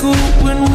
school when